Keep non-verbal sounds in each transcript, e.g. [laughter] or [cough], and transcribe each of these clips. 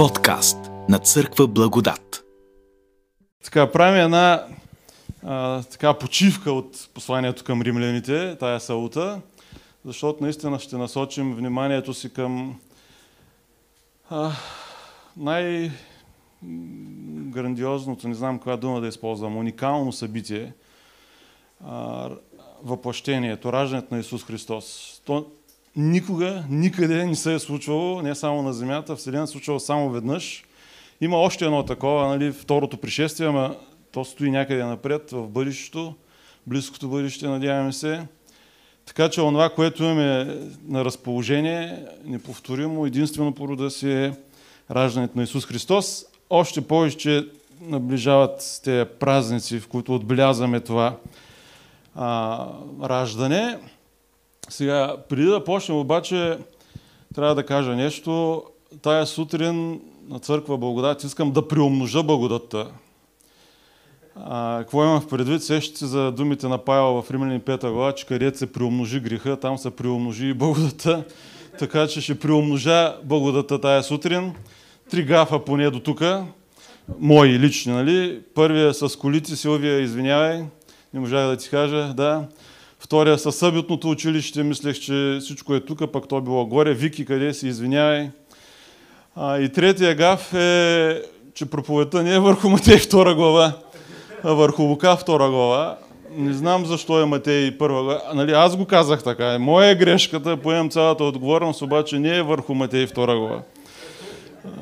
Подкаст на Църква Благодат. Така, правим една а, така почивка от посланието към римляните, тая саута, защото наистина ще насочим вниманието си към а, най- грандиозното, не знам коя дума да използвам, уникално събитие, а, въплъщението, раждането на Исус Христос. То никога, никъде не се е случвало, не само на Земята, Вселената се е случвало само веднъж. Има още едно такова, нали, второто пришествие, ама то стои някъде напред, в бъдещето, близкото бъдеще, надяваме се. Така че онова, което имаме на разположение, неповторимо, единствено по рода си е раждането на Исус Христос. Още повече, че наближават тези празници, в които отбелязваме това а, раждане. Сега, преди да почнем обаче, трябва да кажа нещо. Тая сутрин на църква Благодат искам да приумножа благодатта. А, какво имам в предвид? Сещате за думите на Павел в Римляни 5 глава, че където се приумножи греха, там се приумножи и благодата. Така че ще приумножа благодата тая сутрин. Три гафа поне до тук. Мои лични, нали? Първия с колите, Силвия, извинявай. Не можах да ти кажа, да. Втория със съботното училище, мислех, че всичко е тук, пък то било горе. Вики, къде си, извинявай. А, и третия гаф е, че проповедта не е върху Матей 2 глава, а върху Лука 2 глава. Не знам защо е Матей 1 глава. Нали, аз го казах така. Моя е грешката, поемам цялата отговорност, обаче не е върху Матей 2 глава.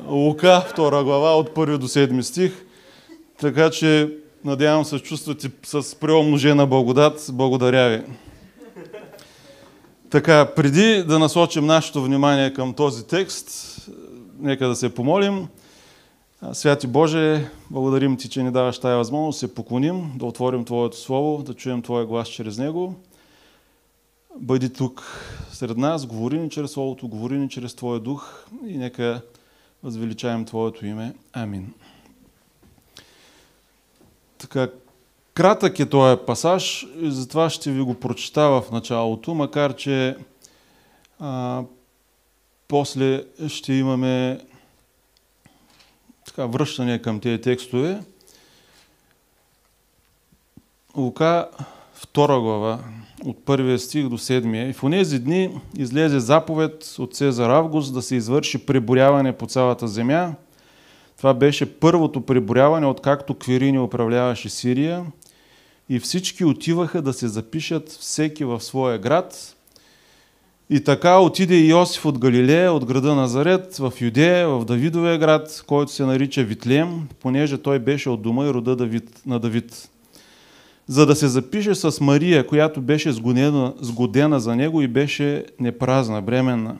Лука 2 глава от 1 до 7 стих. Така че надявам се чувствате с преомножена благодат. Благодаря ви. Така, преди да насочим нашето внимание към този текст, нека да се помолим. Святи Боже, благодарим Ти, че ни даваш тая възможност, се поклоним, да отворим Твоето Слово, да чуем Твоя глас чрез него. Бъди тук сред нас, говори ни чрез Словото, говори ни чрез Твоя дух и нека възвеличаем Твоето име. Амин. Така, кратък е този пасаж и затова ще ви го прочета в началото, макар че а, после ще имаме така, връщане към тези текстове. Лука 2 глава, от първия стих до седмия. И в тези дни излезе заповед от Цезар Август да се извърши преборяване по цялата земя. Това беше първото преборяване, откакто Квирини управляваше Сирия. И всички отиваха да се запишат всеки в своя град. И така отиде Йосиф от Галилея, от града Назарет, в Юдея, в Давидовия град, който се нарича Витлем, понеже той беше от дома и рода Давид, на Давид за да се запише с Мария, която беше сгодена, сгодена за него и беше непразна, бременна.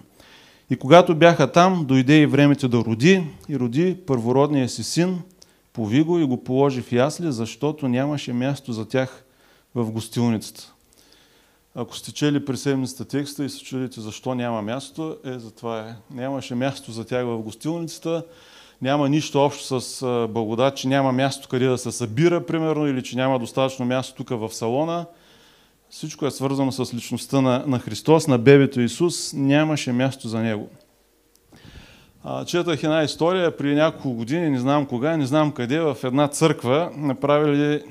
И когато бяха там, дойде и времето да роди, и роди първородния си син, пови го и го положи в ясли, защото нямаше място за тях в гостилницата. Ако сте чели при седмицата текста и се чудите защо няма място, е за това е. Нямаше място за тях в гостилницата, няма нищо общо с благодат, че няма място къде да се събира, примерно, или че няма достатъчно място тук в салона. Всичко е свързано с личността на, на Христос, на бебето Исус. Нямаше място за Него. А, четах една история при няколко години, не знам кога, не знам къде, в една църква направили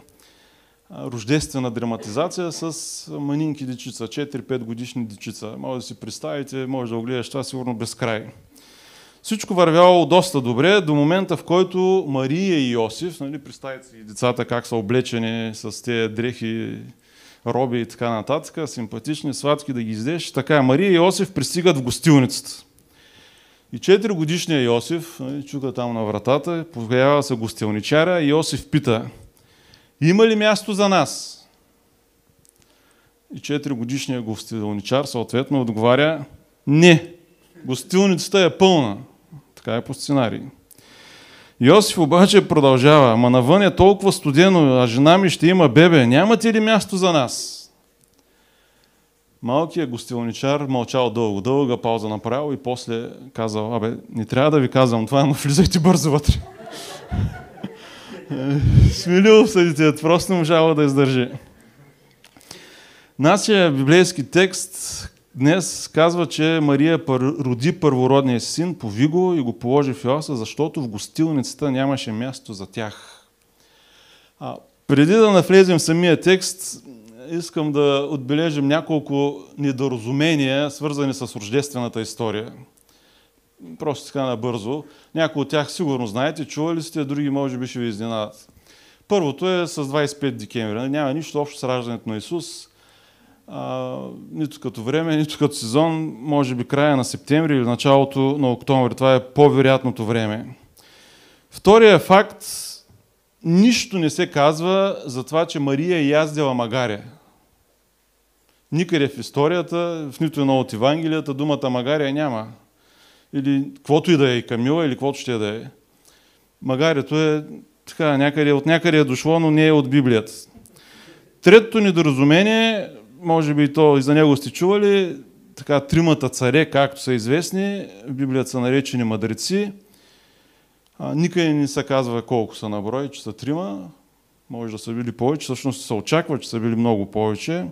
рождествена драматизация с манинки дечица, 4-5 годишни дечица. Може да си представите, може да го гледаш това сигурно без край. Всичко вървяло доста добре до момента, в който Мария и Йосиф, нали, представите си децата как са облечени с тези дрехи, роби и така нататък, симпатични, сладки да ги издеш. Така, Мария и Йосиф пристигат в гостилницата. И 4 годишният Йосиф, нали, чука там на вратата, появява се гостилничаря и Йосиф пита, има ли място за нас? И 4 годишният гостилничар съответно отговаря, не, гостилницата е пълна. Така е по сценарий. Йосиф обаче продължава, ама навън е толкова студено, а жена ми ще има бебе, нямате ли място за нас? Малкият гостилничар мълчал дълго, дълга пауза направил и после казал, абе, не трябва да ви казвам това, но влизайте бързо вътре. [laughs] Смилил съдите, просто не можава да издържи. Нашия библейски текст днес казва, че Мария роди първородния син, пови го и го положи в Йоса, защото в гостилницата нямаше място за тях. А, преди да навлезем в самия текст, искам да отбележим няколко недоразумения, свързани с рождествената история. Просто така набързо. Някои от тях сигурно знаете, чували сте, други може би ще ви изненадат. Първото е с 25 декември. Няма нищо общо с раждането на Исус. А, нито като време, нито като сезон, може би края на септември или началото на октомври. Това е по-вероятното време. Втория факт, нищо не се казва за това, че Мария е яздила магаря. Никъде в историята, в нито едно от Евангелията, думата магария няма. Или каквото и да е, камила, или каквото ще да е. Магарето е така, някъде, от някъде е дошло, но не е от Библията. Третото недоразумение, може би то и за него сте чували, така тримата царе, както са известни, в Библията са наречени мъдреци. А, никъде не се казва колко са на брой, че са трима. Може да са били повече, всъщност се очаква, че са били много повече.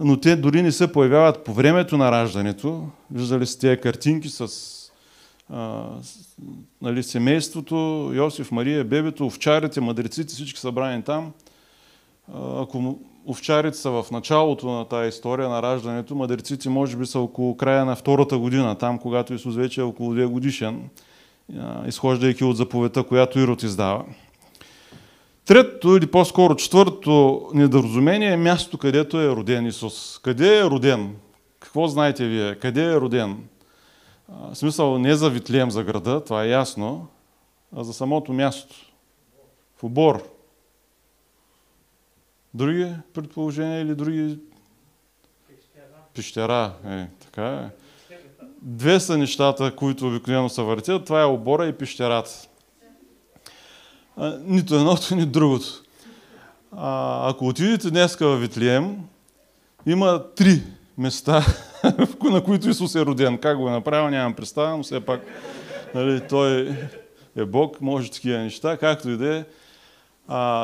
Но те дори не се появяват по времето на раждането. Виждали сте тези картинки с а, нали, семейството, Йосиф, Мария, бебето, овчарите, мъдреците, всички събрани там. Ако овчарите са в началото на тази история на раждането, мъдреците може би са около края на втората година, там когато Исус вече е около 2 годишен, изхождайки от заповедта, която Ирод издава. Третото или по-скоро четвъртото недоразумение е мястото, където е роден Исус. Къде е роден? Какво знаете вие? Къде е роден? В смисъл не за Витлеем, за града, това е ясно, а за самото място. В обор. Други предположения или други... Пещера. Пещера, е, така е. Две са нещата, които обикновено се въртят. Това е обора и пещерата. А, нито едното, нито другото. А, ако отидете днес в Витлием, има три места, [laughs] на които Исус е роден. Как го е направил, нямам представа, но все пак нали, той е Бог, може такива неща, както и да е.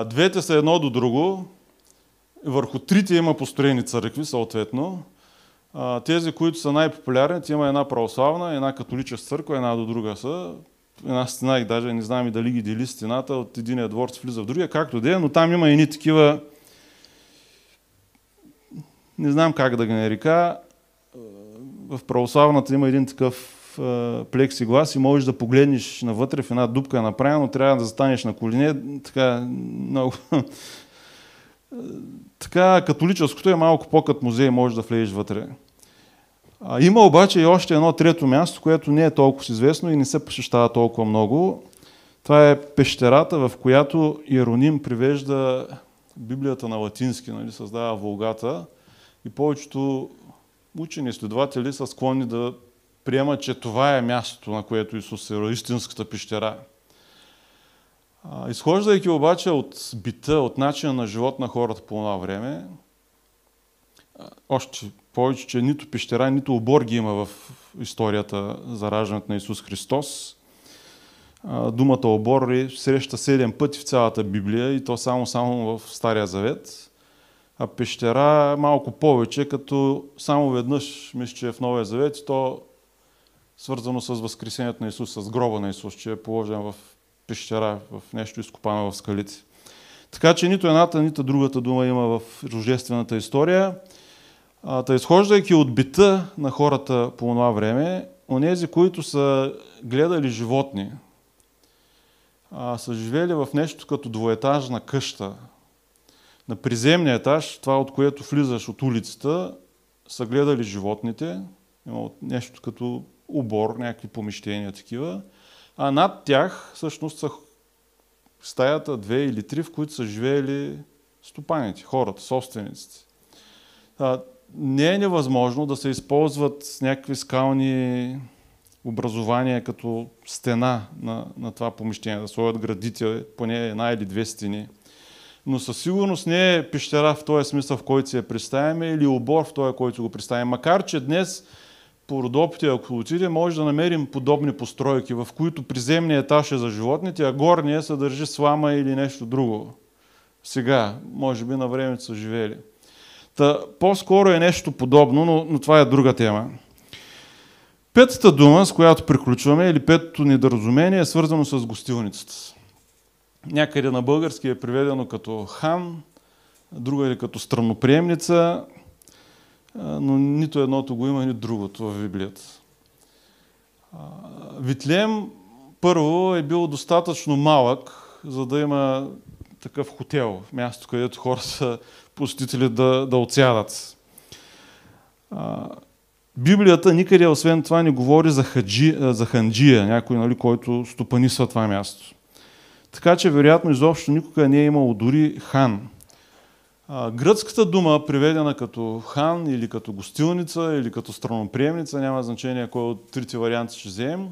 Двете са едно до друго. Върху трите има построени църкви, съответно. Тези, които са най-популярните, има една православна, една католическа църква, една до друга са. Една стена и даже не знам и дали ги дели стената, от единия дворец влиза в другия, както да е, но там има едни такива не знам как да ги нарека, в православната има един такъв плексиглас и можеш да погледнеш навътре в една дупка е направено, трябва да застанеш на колене, така много... така католическото е малко по-кът музей, можеш да влезеш вътре. А, има обаче и още едно трето място, което не е толкова известно и не се посещава толкова много. Това е пещерата, в която Иероним привежда Библията на латински, нали, създава Волгата. И повечето учени, изследователи са склонни да приемат, че това е мястото, на което Исус е истинската пещера. Изхождайки обаче от бита, от начина на живот на хората по това време, още повече, че нито пещера, нито обор ги има в историята за раждането на Исус Христос. Думата обор е среща седем пъти в цялата Библия и то само, само в Стария Завет а пещера малко повече, като само веднъж, мисля, че е в Новия Завет, то свързано с Възкресението на Исус, с гроба на Исус, че е положен в пещера, в нещо изкопано в скалите. Така че нито едната, нито другата дума има в рождествената история. А, та изхождайки от бита на хората по това време, онези, които са гледали животни, а, са живели в нещо като двоетажна къща, на приземния етаж, това от което влизаш от улицата, са гледали животните, нещо като обор, някакви помещения такива, а над тях всъщност са стаята две или три, в които са живеели стопаните, хората, собствениците. Не е невъзможно да се използват някакви скални образования като стена на, на това помещение, да сложат градите, поне една или две стени – но със сигурност не е пещера в този смисъл, в който си я представяме, или обор в този, който го представяме. Макар, че днес по Родопите, ако отиде, може да намерим подобни постройки, в които приземният етаж е за животните, а горния се държи слама или нещо друго. Сега, може би на времето са живели. Та, по-скоро е нещо подобно, но, но това е друга тема. Петата дума, с която приключваме, или петото недоразумение е свързано с гостилницата. Някъде на български е приведено като хан, друга или като странноприемница, но нито едното го има, нито другото в Библията. Витлеем първо е бил достатъчно малък, за да има такъв хотел, място, където хора са посетители да, да отсядат. Библията никъде, освен това, не говори за, хаджи, за ханджия, някой, нали, който стопанисва това място. Така че, вероятно, изобщо никога не е имало дори хан. А, гръцката дума, приведена като хан или като гостилница или като страноприемница, няма значение кой от трите варианти ще вземем,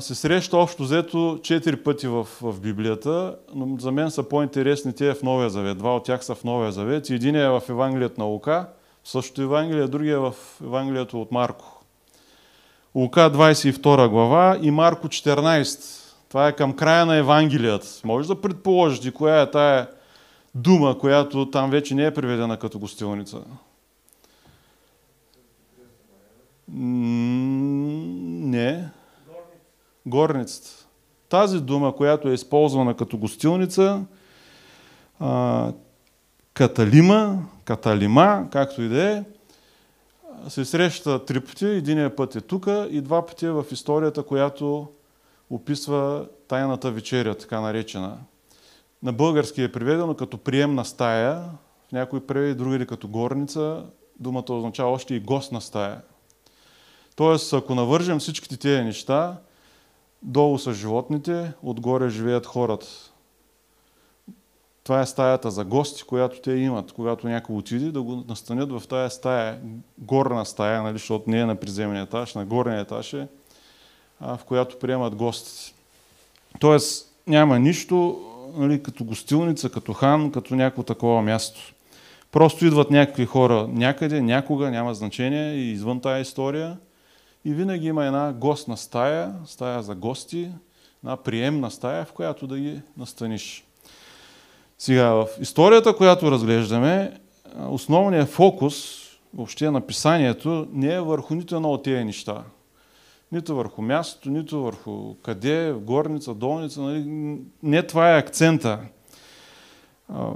се среща общо взето четири пъти в, в Библията, но за мен са по-интересни те в Новия Завет. Два от тях са в Новия Завет. Един е в Евангелието на Лука, в същото Евангелие, другия е в Евангелието от Марко. Лука 22 глава и Марко 14. Това е към края на Евангелият. Може да предположите коя е тая дума, която там вече не е приведена като гостилница. Не. Горницата. Тази дума, която е използвана като гостилница, каталима, каталима, както и да е, се среща три пъти. Единия път е тук и два пъти е в историята, която описва тайната вечеря, така наречена. На български е приведено като приемна стая, в някои преведи, други като горница. Думата означава още и гостна стая. Тоест, ако навържем всичките тези неща, долу са животните, отгоре живеят хората. Това е стаята за гости, която те имат, когато някой отиде, да го настанят в тая стая, горна стая, нали, защото не е на приземния етаж, на горния етаж е, в която приемат гостите. Тоест няма нищо нали, като гостилница, като хан, като някакво такова място. Просто идват някакви хора някъде, някога, няма значение и извън тая история. И винаги има една гостна стая, стая за гости, една приемна стая, в която да ги настаниш. Сега, в историята, която разглеждаме, основният фокус въобще на писанието не е върху нито едно от тези неща. Нито върху мястото, нито върху къде, горница, долница. Нали? Не това е акцента.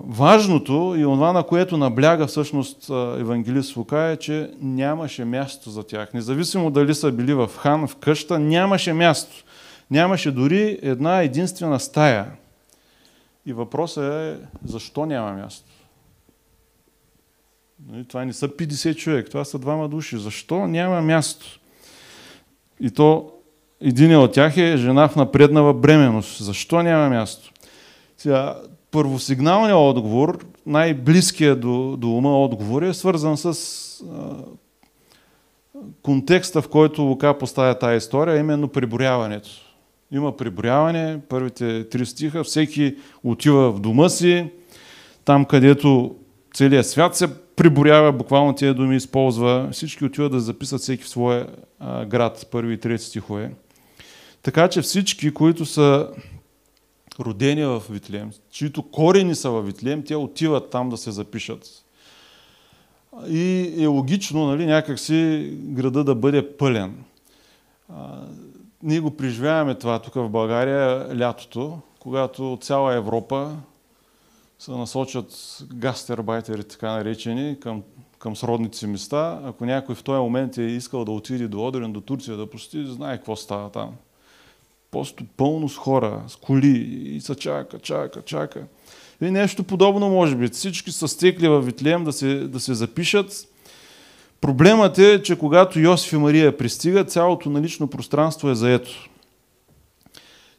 Важното и това, на което набляга всъщност евангелист Лука е, че нямаше място за тях. Независимо дали са били в хан, в къща, нямаше място. Нямаше дори една единствена стая. И въпросът е, защо няма място? Нали, това не са 50 човек, това са двама души. Защо няма място? И то един от тях е жена в напреднава бременност. Защо няма място? Сега, първосигналният отговор, най-близкият до, до ума отговор е свързан с а, контекста, в който Лука поставя тази история, именно приборяването. Има приборяване, първите три стиха, всеки отива в дома си, там където целият свят се приборява, буквално тия думи използва, всички отиват да записат всеки в своя град, първи и трети стихове. Така че всички, които са родени в Витлеем, чието корени са в Витлеем, те отиват там да се запишат. И е логично, нали, някакси града да бъде пълен. Ние го преживяваме това тук в България лятото, когато цяла Европа се насочат гастербайтери, така наречени, към, към сродните места. Ако някой в този момент е искал да отиде до Одрин, до Турция да посети, знае какво става там. Просто пълно с хора, с коли и се чака, чака, чака. И нещо подобно може би. Всички са стекли в Витлеем да се, да се запишат. Проблемът е, че когато Йосиф и Мария пристигат, цялото налично пространство е заето.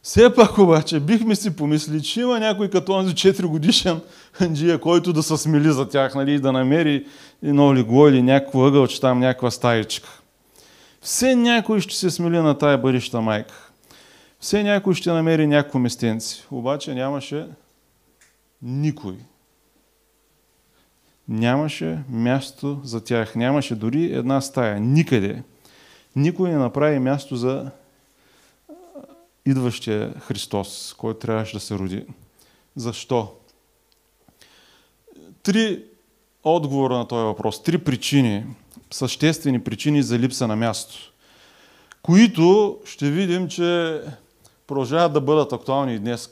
Все пак обаче бихме си помисли, че има някой като онзи 4 годишен ханджия, който да се смели за тях, нали, да намери едно легло или някакво ъгълче там, някаква стаечка. Все някой ще се смели на тая бъдеща майка. Все някой ще намери някакво местенци. Обаче нямаше никой. Нямаше място за тях. Нямаше дори една стая. Никъде. Никой не направи място за идващия Христос, който трябваше да се роди. Защо? Три отговора на този въпрос. Три причини, съществени причини за липса на място, които ще видим, че продължават да бъдат актуални и днес.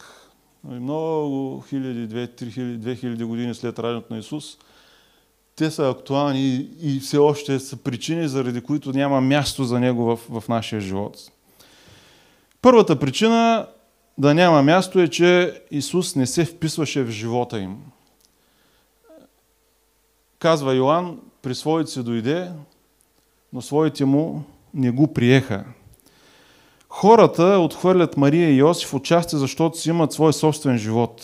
Много хиляди, две, три хиляди, две хиляди години след раждането на Исус, те са актуални и все още са причини, заради които няма място за Него в, в нашия живот. Първата причина да няма място е, че Исус не се вписваше в живота им. Казва Йоанн, при своите си дойде, но своите му не го приеха. Хората отхвърлят Мария и Йосиф отчасти, защото си имат свой собствен живот.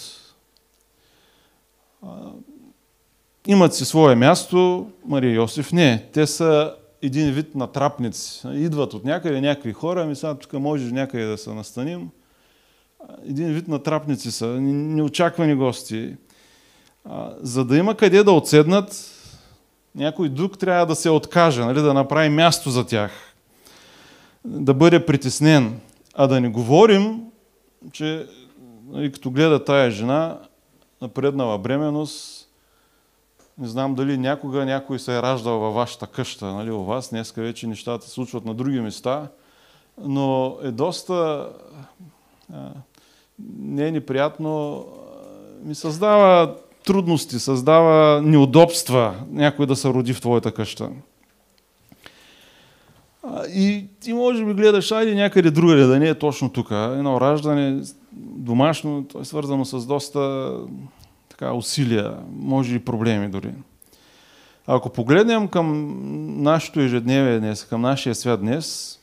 Имат си свое място, Мария и Йосиф не. Те са един вид натрапници. Идват от някъде някакви хора, ами сега тук може някъде да се настаним. Един вид натрапници са, неочаквани гости. За да има къде да отседнат, някой друг трябва да се откаже, нали, да направи място за тях да бъде притеснен. А да не говорим, че нали, като гледа тая жена, напреднала бременност, не знам дали някога някой се е раждал във вашата къща, нали, у вас. Днеска вече нещата се случват на други места, но е доста не е неприятно, ми създава трудности, създава неудобства някой да се роди в твоята къща. И ти може би гледаш, айде някъде другаде, да не е точно тук. Едно раждане домашно, то е свързано с доста така, усилия, може и проблеми дори. Ако погледнем към нашето ежедневие днес, към нашия свят днес,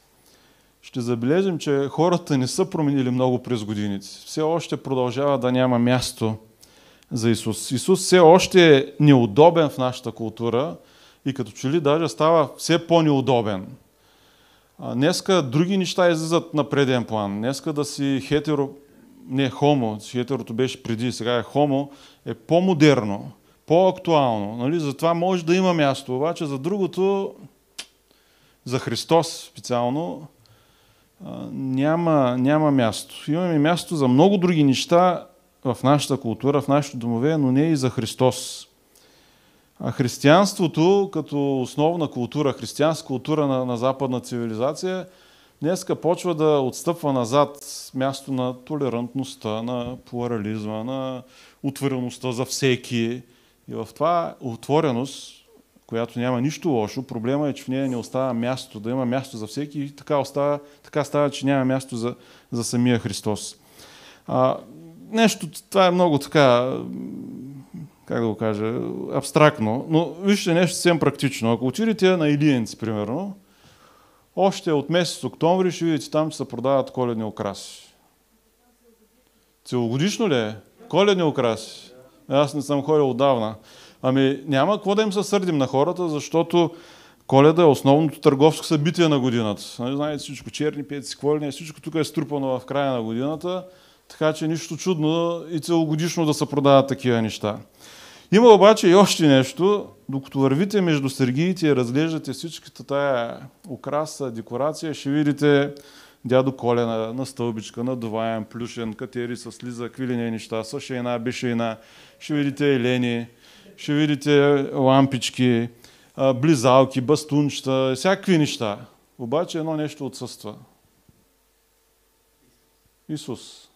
ще забележим, че хората не са променили много през годините. Все още продължава да няма място за Исус. Исус все още е неудобен в нашата култура и като че ли даже става все по-неудобен. Днеска други неща излизат на преден план. Днеска да си хетеро, не хомо, хетерото беше преди, сега е хомо, е по-модерно, по-актуално. Нали? Затова може да има място, обаче за другото, за Христос специално, няма, няма място. Имаме място за много други неща в нашата култура, в нашите домове, но не и за Христос. А християнството като основна култура, християнска култура на, на западна цивилизация, днеска почва да отстъпва назад място на толерантността, на плурализма, на отвореността за всеки. И в това отвореност, която няма нищо лошо, проблема е, че в нея не остава място, да има място за всеки и така, остава, така става, че няма място за, за самия Христос. А, нещо, това е много така как да го кажа, абстрактно, но вижте нещо съвсем практично. Ако отидете на Илиенци, примерно, още от месец октомври ще видите там, че се продават коледни украси. Целогодишно ли е? Коледни украси. Аз не съм ходил отдавна. Ами няма какво да им се сърдим на хората, защото Коледа е основното търговско събитие на годината. Нали, знаете всичко, черни пеци, какво всичко тук е струпано в края на годината, така че нищо чудно и целогодишно да се продават такива неща. Има обаче и още нещо, докато вървите между сергиите и разглеждате всичката тая украса, декорация, ще видите дядо Колена на стълбичка, надуваем, плюшен, катери с лиза, какви неща, с шейна, бешейна, ще видите елени, ще видите лампички, близалки, бастунчета, всякакви неща. Обаче едно нещо отсъства. Исус.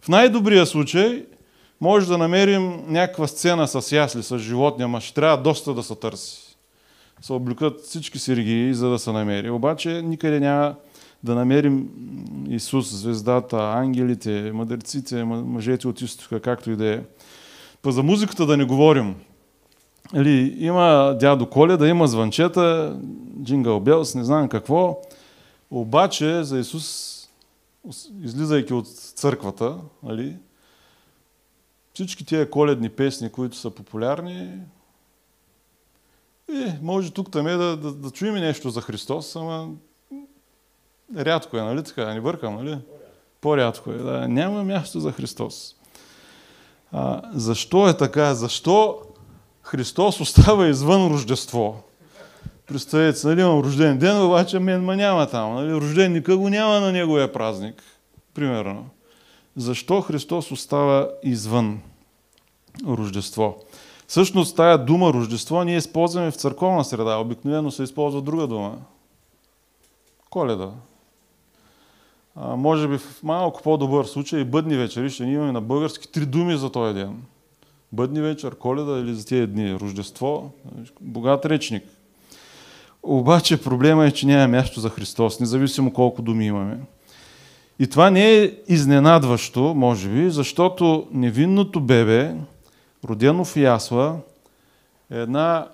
В най-добрия случай може да намерим някаква сцена с ясли, с животни, ама ще трябва доста да се търси. Се облюкат всички сергии, за да се намери. Обаче никъде няма да намерим Исус, звездата, ангелите, мъдреците, мъжете от изтока, както и да е. Па за музиката да не говорим. Или, има дядо Коледа, има звънчета, Джингъл Белс, не знам какво. Обаче за Исус, излизайки от църквата, нали, всички тия коледни песни, които са популярни, е, може тук там да, да, да чуем нещо за Христос, ама рядко е, нали така? Не бъркам, нали? По-рядко е, да. Няма място за Христос. А, защо е така? Защо Христос остава извън Рождество? Представете се, нали, имам рожден ден, обаче мен ма няма там. Нали? Рожденника го няма на неговия празник. Примерно. Защо Христос остава извън Рождество? Всъщност тая дума Рождество ние използваме в църковна среда. Обикновено се използва друга дума. Коледа. А, може би в малко по-добър случай бъдни вечери ще имаме на български три думи за този ден. Бъдни вечер, коледа или за тези дни. Рождество, богат речник. Обаче проблема е, че няма място за Христос, независимо колко думи имаме. И това не е изненадващо, може би, защото невинното бебе, родено в ясла, е една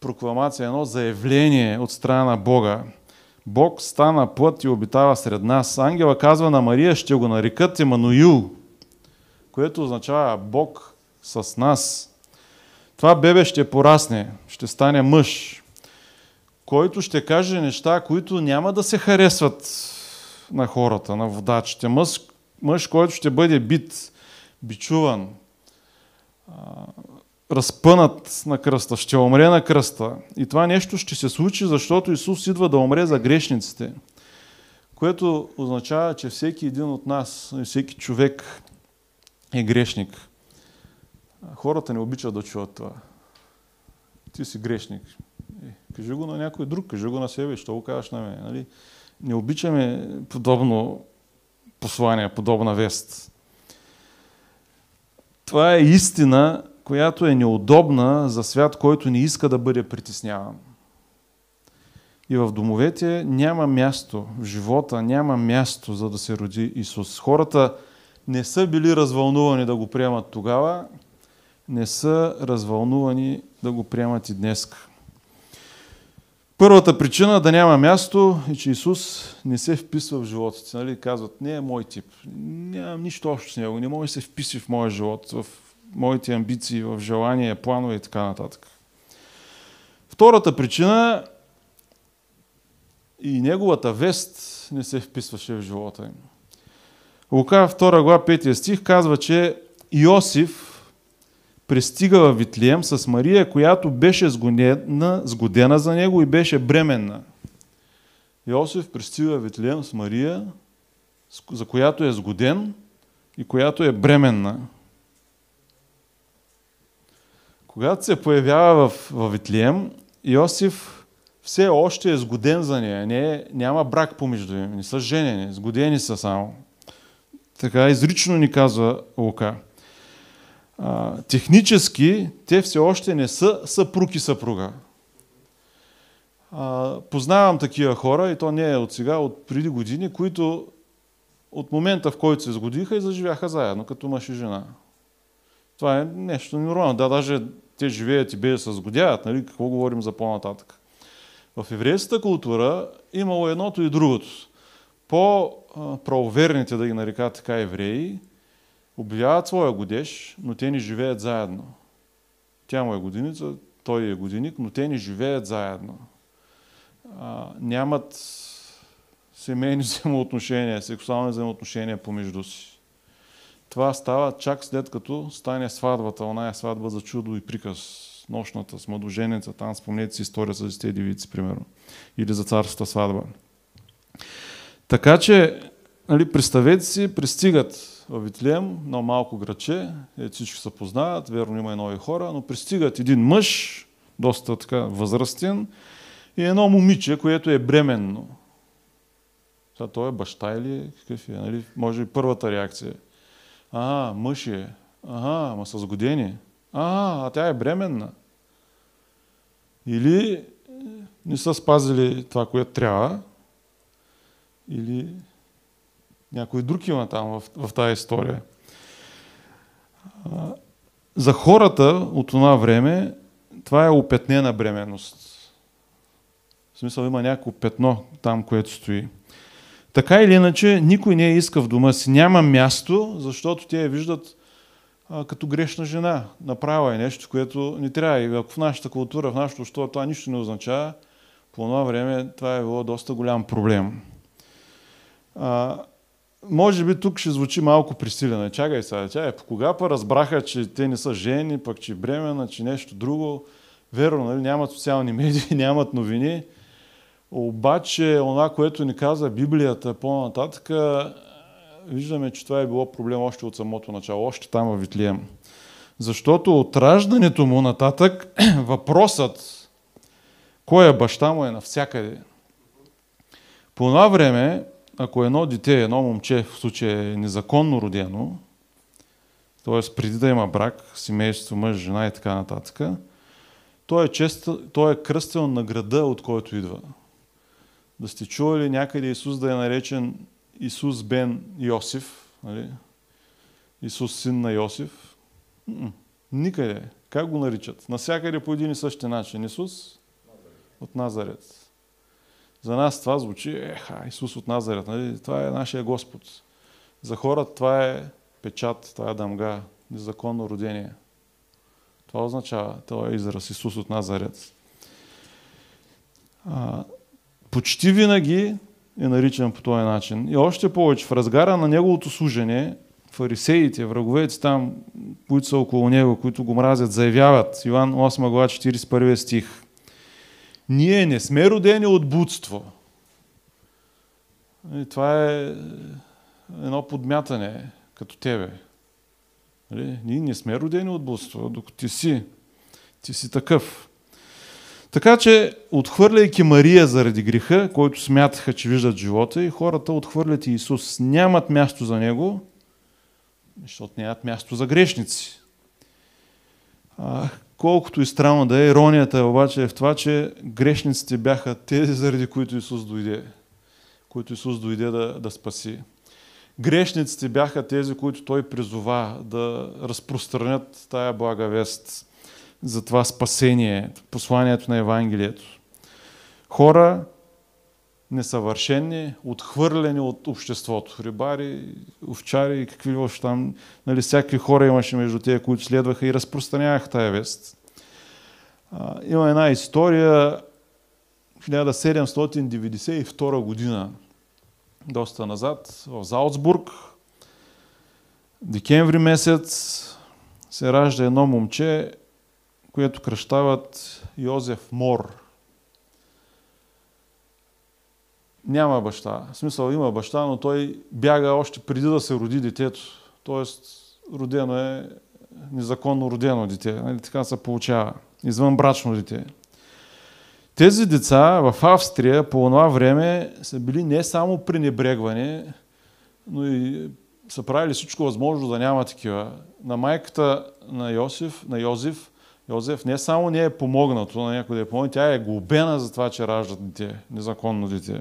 прокламация, едно заявление от страна на Бога. Бог стана плът и обитава сред нас. Ангела казва на Мария, ще го нарекат Емануил, което означава Бог с нас. Това бебе ще порасне, ще стане мъж, който ще каже неща, които няма да се харесват на хората, на водачите. Мъж, мъж който ще бъде бит, бичуван, разпънат на кръста, ще умре на кръста. И това нещо ще се случи, защото Исус идва да умре за грешниците. Което означава, че всеки един от нас, всеки човек е грешник. Хората не обичат да чуват това. Ти си грешник. Е, кажи го на някой друг, кажи го на себе, що го кажеш на мен. Нали? Не обичаме подобно послание, подобна вест. Това е истина, която е неудобна за свят, който не иска да бъде притесняван. И в домовете няма място, в живота няма място, за да се роди Исус. Хората не са били развълнувани да го приемат тогава, не са развълнувани да го приемат и днес. Първата причина да няма място е, че Исус не се вписва в живота си. Нали? Казват, не е мой тип. Нямам нищо общо с него. Не може да се вписи в моя живот, в моите амбиции, в желания, планове и така нататък. Втората причина и неговата вест не се вписваше в живота им. Лука 2 глава 5 стих казва, че Иосиф пристига в Витлием с Мария, която беше сгодена, сгодена за него и беше бременна. Йосиф пристига в Витлием с Мария, за която е сгоден и която е бременна. Когато се появява в, в Витлием, Йосиф все още е сгоден за нея. Не, няма брак помежду им. Не са женени, сгодени са само. Така изрично ни казва Лука а, технически те все още не са съпруг и съпруга. А, познавам такива хора, и то не е от сега, от преди години, които от момента, в който се сгодиха и заживяха заедно, като мъж и жена. Това е нещо нормално. Да, даже те живеят и да се сгодяват, нали? какво говорим за по-нататък. В еврейската култура имало едното и другото. По-правоверните, да ги нарека така евреи, обявяват своя годеж, но те не живеят заедно. Тя му е годиница, той е годиник, но те не живеят заедно. А, нямат семейни [laughs] взаимоотношения, сексуални взаимоотношения помежду си. Това става чак след като стане сватбата, она е сватба за чудо и приказ, нощната с младоженеца, там спомнете си история с тези девици, примерно, или за царската сватба. Така че, нали, представете си, пристигат в Витлеем, на малко граче, е, всички се познават, верно има и нови хора, но пристигат един мъж, доста така възрастен, и едно момиче, което е бременно. Сега той е баща или какъв е? Нали? Може и първата реакция. А, мъж е. Ага, ама с години. А, а тя е бременна. Или не са спазили това, което трябва, или някой друг има там в, в тази история. За хората от това време това е опетнена бременност. В смисъл има някакво петно там, което стои. Така или иначе, никой не е иска в дома си. Няма място, защото те я виждат а, като грешна жена. Направа е нещо, което не трябва. И ако в нашата култура, в нашето общество това нищо не означава, по това време това е било доста голям проблем. А, може би тук ще звучи малко присилено. Чакай сега, чакай, по кога па разбраха, че те не са жени, пък че бремена, че нещо друго. Верно, нали? нямат социални медии, [laughs] нямат новини. Обаче, това, което ни каза Библията по-нататък, виждаме, че това е било проблем още от самото начало, още там в Витлием. Защото от раждането му нататък [clears throat] въпросът кой е баща му е навсякъде. По това време, ако едно дете, едно момче, в случая е незаконно родено, т.е. преди да има брак, семейство, мъж, жена и така нататък, той е, чест, той е кръстен на града, от който идва. Да сте чували някъде Исус да е наречен Исус бен Йосиф, нали? Исус син на Йосиф. Никъде. Как го наричат? Насякъде по един и същи начин. Исус от Назарет. За нас това звучи, еха, Исус от Назарет. Нали? Това е нашия Господ. За хората това е печат, това е дамга, незаконно родение. Това означава това е израз Исус от Назарет. А, почти винаги е наричан по този начин. И още повече, в разгара на неговото служение, фарисеите, враговете там, които са около него, които го мразят, заявяват, Йоан 8 глава 41 стих, ние не сме родени от будство. И това е едно подмятане, като тебе. Нали? Ние не сме родени от будство, докато ти си. Ти си такъв. Така че, отхвърляйки Мария заради греха, който смятаха, че виждат живота, и хората отхвърлят Исус. Нямат място за Него, защото нямат място за грешници. А, колкото и странно да е, иронията обаче е в това, че грешниците бяха тези, заради които Исус дойде. Които Исус дойде да, да спаси. Грешниците бяха тези, които Той призова да разпространят тая блага вест за това спасение, посланието на Евангелието. Хора несъвършени, отхвърлени от обществото. Рибари, овчари и какви още там. Нали, всякакви хора имаше между тези, които следваха и разпространяваха тая вест. А, има една история 1792 година, доста назад, в Залцбург. Декември месец се ражда едно момче, което кръщават Йозеф Мор. Няма баща. В смисъл има баща, но той бяга още преди да се роди детето. Тоест, родено е незаконно родено дете. Нали, така се получава. Извън брачно дете. Тези деца в Австрия по това време са били не само пренебрегвани, но и са правили всичко възможно да няма такива. На майката на Йосиф, на Йозеф, Йозеф не само не е помогнато на някой да е помогне, тя е глобена за това, че раждат дете, незаконно дете.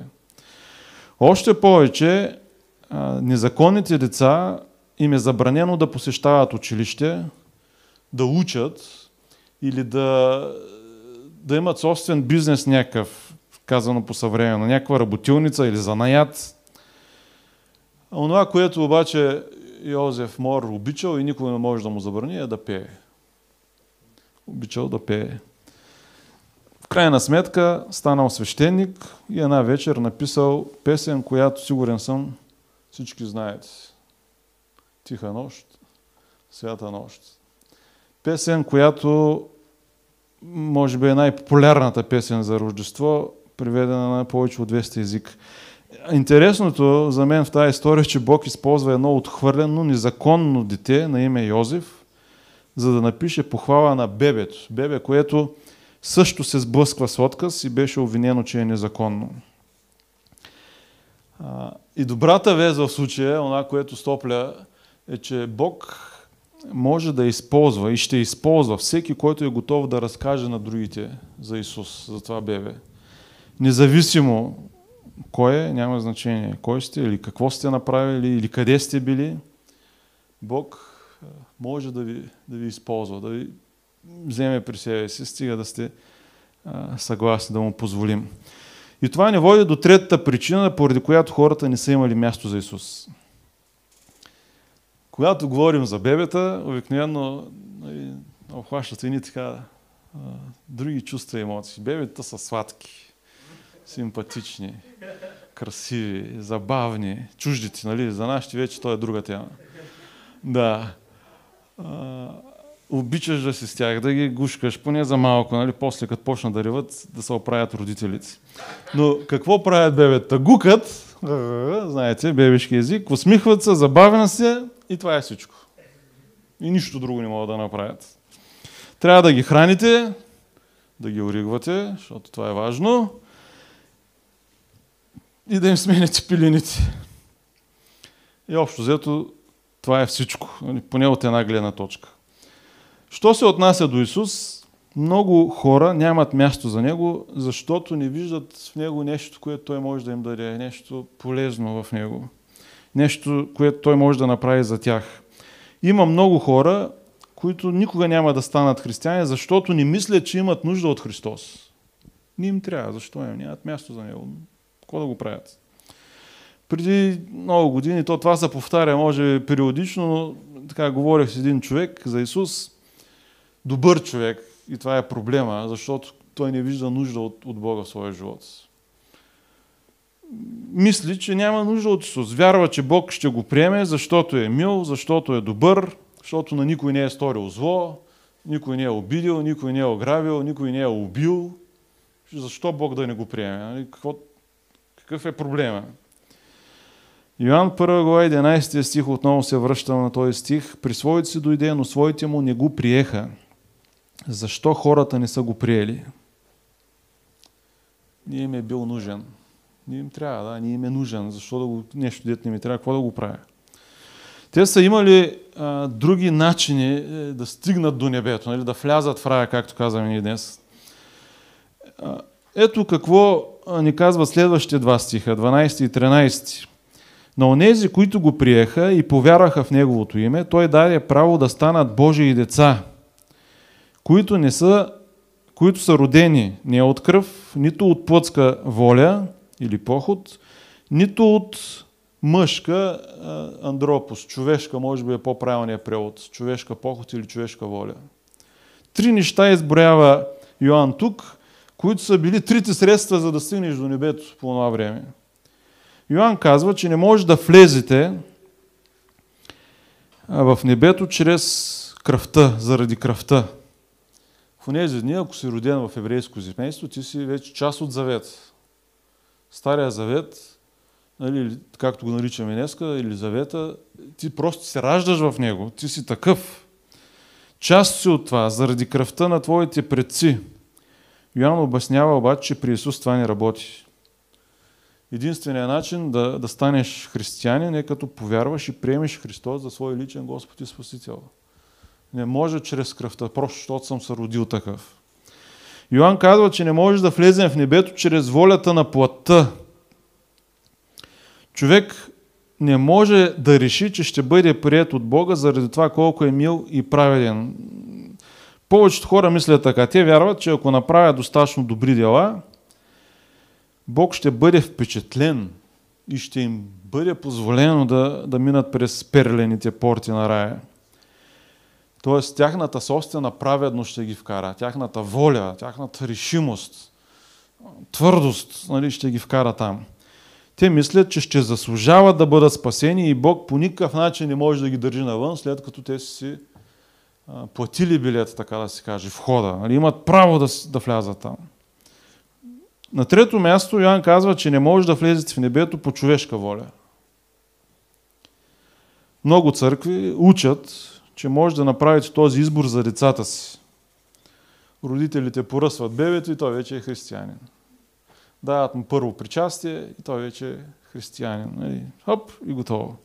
Още повече, незаконните деца им е забранено да посещават училище, да учат или да, да имат собствен бизнес някакъв, казано по съвременно, някаква работилница или занаят. Онова, което обаче Йозеф Мор обичал и никой не може да му забрани е да пее. Обичал да пее крайна сметка станал свещеник и една вечер написал песен, която сигурен съм всички знаете. Тиха нощ, свята нощ. Песен, която може би е най-популярната песен за Рождество, приведена на повече от 200 език. Интересното за мен в тази история е, че Бог използва едно отхвърлено, незаконно дете на име Йозеф, за да напише похвала на бебето. Бебе, което също се сблъсква с отказ и беше обвинено, че е незаконно. И добрата вест в случая, она, което стопля, е, че Бог може да използва и ще използва всеки, който е готов да разкаже на другите за Исус, за това бебе. Независимо кой е, няма значение кой сте или какво сте направили или къде сте били, Бог може да ви, да ви използва, да ви вземе при себе си, стига да сте съгласни да му позволим. И това не води до третата причина, поради която хората не са имали място за Исус. Когато говорим за бебета, обикновено нали, обхващат ни така други чувства и емоции. Бебета са сладки, симпатични, красиви, забавни, чуждите, нали? За нашите вече това е друга тема. Да. Обичаш да си с тях, да ги гушкаш, поне за малко, нали? после като почна да реват, да се оправят родителите. Но какво правят бебета? Гукат, знаете, бебешки език, усмихват се, забавят се и това е всичко. И нищо друго не могат да направят. Трябва да ги храните, да ги оригвате, защото това е важно, и да им сменяте пилените. И общо взето, това е всичко, нали, поне от една гледна точка. Що се отнася до Исус, много хора нямат място за Него, защото не виждат в Него нещо, което Той може да им даде, нещо полезно в Него, нещо, което Той може да направи за тях. Има много хора, които никога няма да станат християни, защото не мислят, че имат нужда от Христос. Не им трябва. Защо им? Нямат място за Него. Какво да го правят? Преди много години, то това се повтаря, може периодично, но така говорих с един човек за Исус, добър човек, и това е проблема, защото той не вижда нужда от, от Бога в своя живот. Мисли, че няма нужда от Исус. Вярва, че Бог ще го приеме, защото е мил, защото е добър, защото на никой не е сторил зло, никой не е обидил, никой не е ограбил, никой не е убил. Защо Бог да не го приеме? Нали? Какво, какъв е проблема? Йоанн 1 глава 11 стих отново се връща на този стих. При своите си дойде, но своите му не го приеха. Защо хората не са го приели? Ние им е бил нужен. Ние им трябва, да, ние им е нужен. Защо да го, нещо дете не ми трябва, какво да го правя? Те са имали а, други начини е, да стигнат до небето, нали, да влязат в рая, както казваме ние днес. А, ето какво ни казва следващите два стиха, 12 и 13. На онези, които го приеха и повярваха в Неговото име, Той даде право да станат Божии деца, които, не са, които са родени не от кръв, нито от плътска воля или поход, нито от мъжка андропос, човешка, може би е по-правилният превод, човешка поход или човешка воля. Три неща изброява Йоанн тук, които са били трите средства за да стигнеш до небето по това време. Йоанн казва, че не може да влезете в небето чрез кръвта, заради кръвта. В тези дни, ако си роден в еврейско семейство, ти си вече част от завет. Стария завет, нали, както го наричаме днеска, или завета, ти просто се раждаш в него. Ти си такъв. Част си от това, заради кръвта на твоите предци. Йоанн обяснява обаче, че при Исус това не работи. Единственият начин да, да станеш християнин е като повярваш и приемеш Христос за свой личен Господ и Спасител. Не може чрез кръвта, просто защото съм се родил такъв. Йоанн казва, че не може да влезем в небето чрез волята на плътта. Човек не може да реши, че ще бъде прият от Бога заради това колко е мил и праведен. Повечето хора мислят така. Те вярват, че ако направят достатъчно добри дела, Бог ще бъде впечатлен и ще им бъде позволено да, да минат през перлените порти на рая. Тоест, тяхната собствена праведност ще ги вкара, тяхната воля, тяхната решимост, твърдост нали, ще ги вкара там. Те мислят, че ще заслужават да бъдат спасени и Бог по никакъв начин не може да ги държи навън, след като те си платили билет, така да се каже, входа. Нали, имат право да, да влязат там. На трето място Йоан казва, че не може да влезете в небето по човешка воля. Много църкви учат, че може да направите този избор за децата си. Родителите поръсват бебето и той вече е християнин. Дават му първо причастие и той вече е християнин. Нали? Хоп и готово.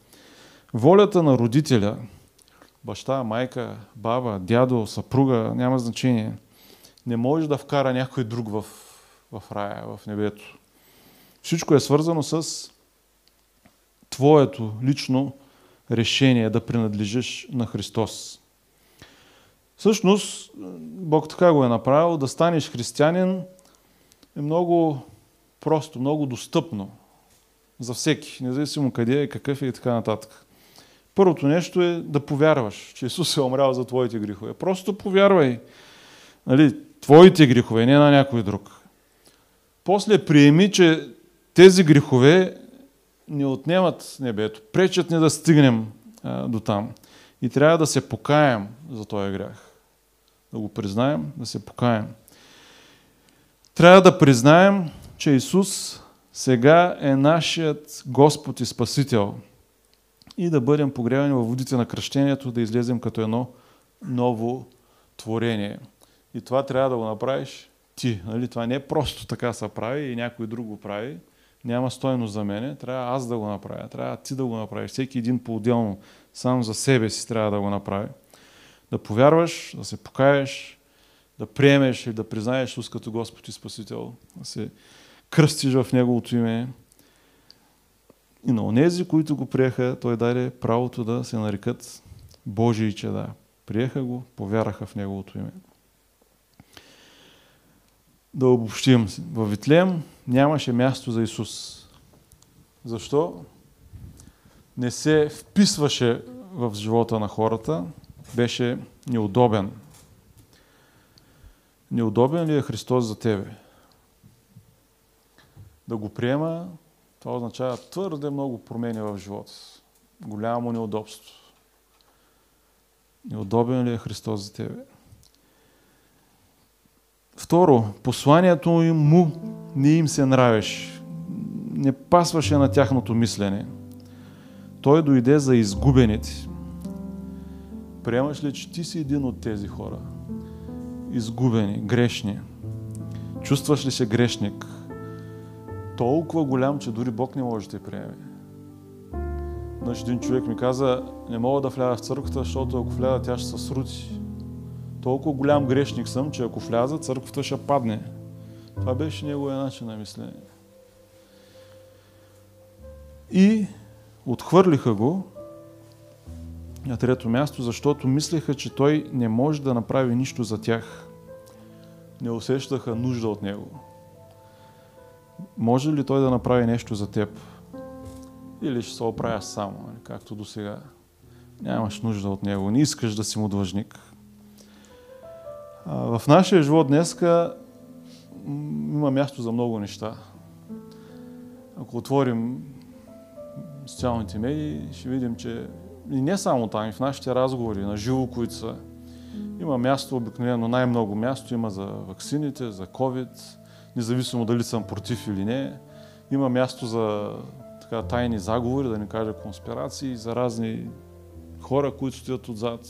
Волята на родителя, баща, майка, баба, дядо, съпруга, няма значение, не може да вкара някой друг в в рая, в небето. Всичко е свързано с твоето лично решение да принадлежиш на Христос. Всъщност, Бог така го е направил, да станеш християнин е много просто, много достъпно за всеки, независимо къде е, какъв е и така нататък. Първото нещо е да повярваш, че Исус е умрял за твоите грехове. Просто повярвай. Нали, твоите грехове, не на някой друг. После приеми, че тези грехове ни отнемат небето, пречат ни да стигнем а, до там. И трябва да се покаем за този грях. Да го признаем, да се покаем. Трябва да признаем, че Исус сега е нашият Господ и Спасител. и да бъдем погребани във водите на кръщението, да излезем като едно ново творение. И това трябва да го направиш ти. Нали? Това не е просто така се прави и някой друг го прави. Няма стойност за мене. Трябва аз да го направя. Трябва ти да го направиш. Всеки един по-отделно, сам за себе си трябва да го направи. Да повярваш, да се покаеш, да приемеш и да признаеш Исус като Господ и Спасител, да се кръстиш в Неговото име. И на онези, които го приеха, Той даде правото да се нарекат Божии чеда. Приеха го, повяраха в Неговото име. Да обобщим. В Витлеем нямаше място за Исус. Защо? Не се вписваше в живота на хората, беше неудобен. Неудобен ли е Христос за тебе? Да го приема, това означава твърде много промени в живота. Голямо неудобство. Неудобен ли е Христос за тебе? Второ, посланието му не им се нравеше. Не пасваше на тяхното мислене. Той дойде за изгубените. Приемаш ли, че ти си един от тези хора? Изгубени, грешни. Чувстваш ли се грешник? Толкова голям, че дори Бог не може да те приеме. Значи един човек ми каза, не мога да вляза в църквата, защото ако вляза, тя ще се срути. Толкова голям грешник съм, че ако вляза, църквата ще падне. Това беше неговия начин на мислене. И отхвърлиха го на трето място, защото мислеха, че той не може да направи нищо за тях. Не усещаха нужда от него. Може ли той да направи нещо за теб? Или ще се оправя само, нали, както до сега? Нямаш нужда от него, не искаш да си му длъжник. В нашия живот днеска има място за много неща. Ако отворим социалните медии, ще видим, че и не само там, и в нашите разговори на живо, които са, има място, обикновено най-много място има за ваксините, за COVID, независимо дали съм против или не. Има място за така, тайни заговори, да не кажа конспирации, за разни хора, които стоят отзад.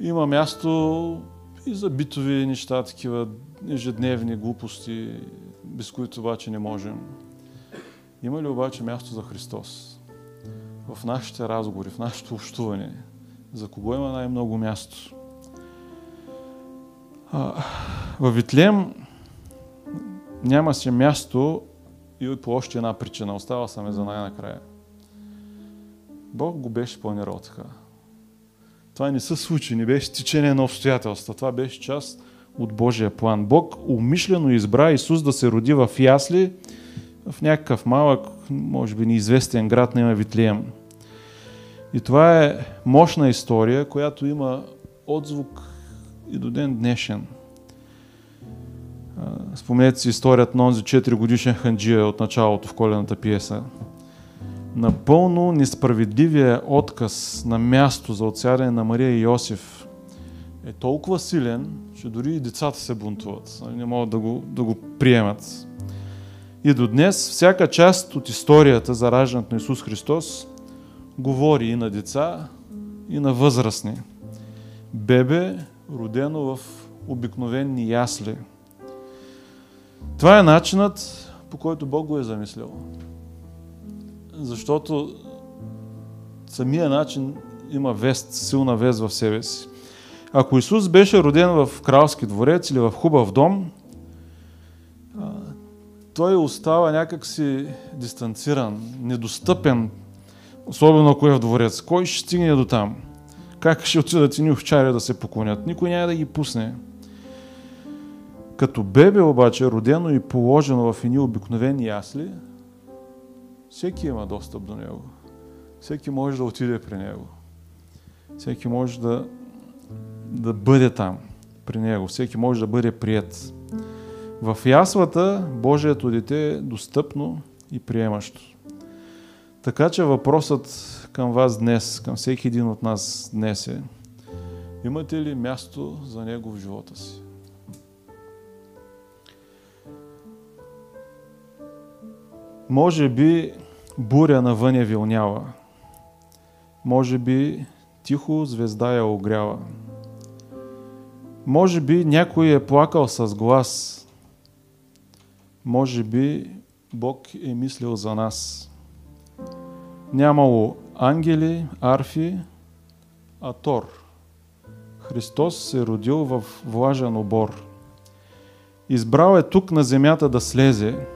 Има място и за битови неща, такива ежедневни глупости, без които обаче не можем. Има ли обаче място за Христос? В нашите разговори, в нашето общуване. За кого има най-много място? Във Витлеем няма се място и по още една причина. Остава съм за най-накрая. Бог го беше планирал така. Това не се случи, не беше течение на обстоятелства. Това беше част от Божия план. Бог умишлено избра Исус да се роди в Ясли, в някакъв малък, може би неизвестен град на Витлеем. И това е мощна история, която има отзвук и до ден днешен. Спомнете си историята на онзи 4 годишен ханджия от началото в колената пиеса. Напълно несправедливия отказ на място за отсядане на Мария и Йосиф е толкова силен, че дори и децата се бунтуват. Не могат да го, да го приемат. И до днес всяка част от историята за раждането на Исус Христос говори и на деца, и на възрастни. Бебе, родено в обикновени ясли. Това е начинът, по който Бог го е замислил. Защото самия начин има вест, силна вест в себе си. Ако Исус беше роден в кралски дворец или в хубав дом, той остава някакси дистанциран, недостъпен, особено ако е в дворец. Кой ще стигне до там? Как ще отидат ни овчари да се поклонят? Никой няма да ги пусне. Като бебе обаче, родено и положено в едни обикновени ясли, всеки има достъп до него. Всеки може да отиде при него. Всеки може да, да бъде там при него. Всеки може да бъде прият. В яслата Божието дете е достъпно и приемащо. Така че въпросът към вас днес, към всеки един от нас днес е, имате ли място за него в живота си? Може би буря навън е вилнява. Може би тихо звезда я огрява. Може би някой е плакал с глас. Може би Бог е мислил за нас. Нямало ангели, арфи, а Тор. Христос се родил в влажен обор. Избрал е тук на земята да слезе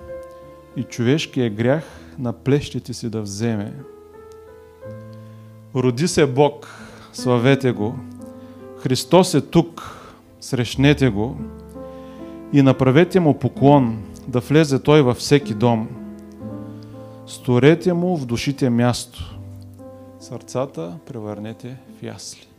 и човешкият грях на плещите си да вземе. Роди се Бог, славете го. Христос е тук, срещнете го и направете му поклон, да влезе той във всеки дом. Сторете му в душите място. Сърцата превърнете в ясли.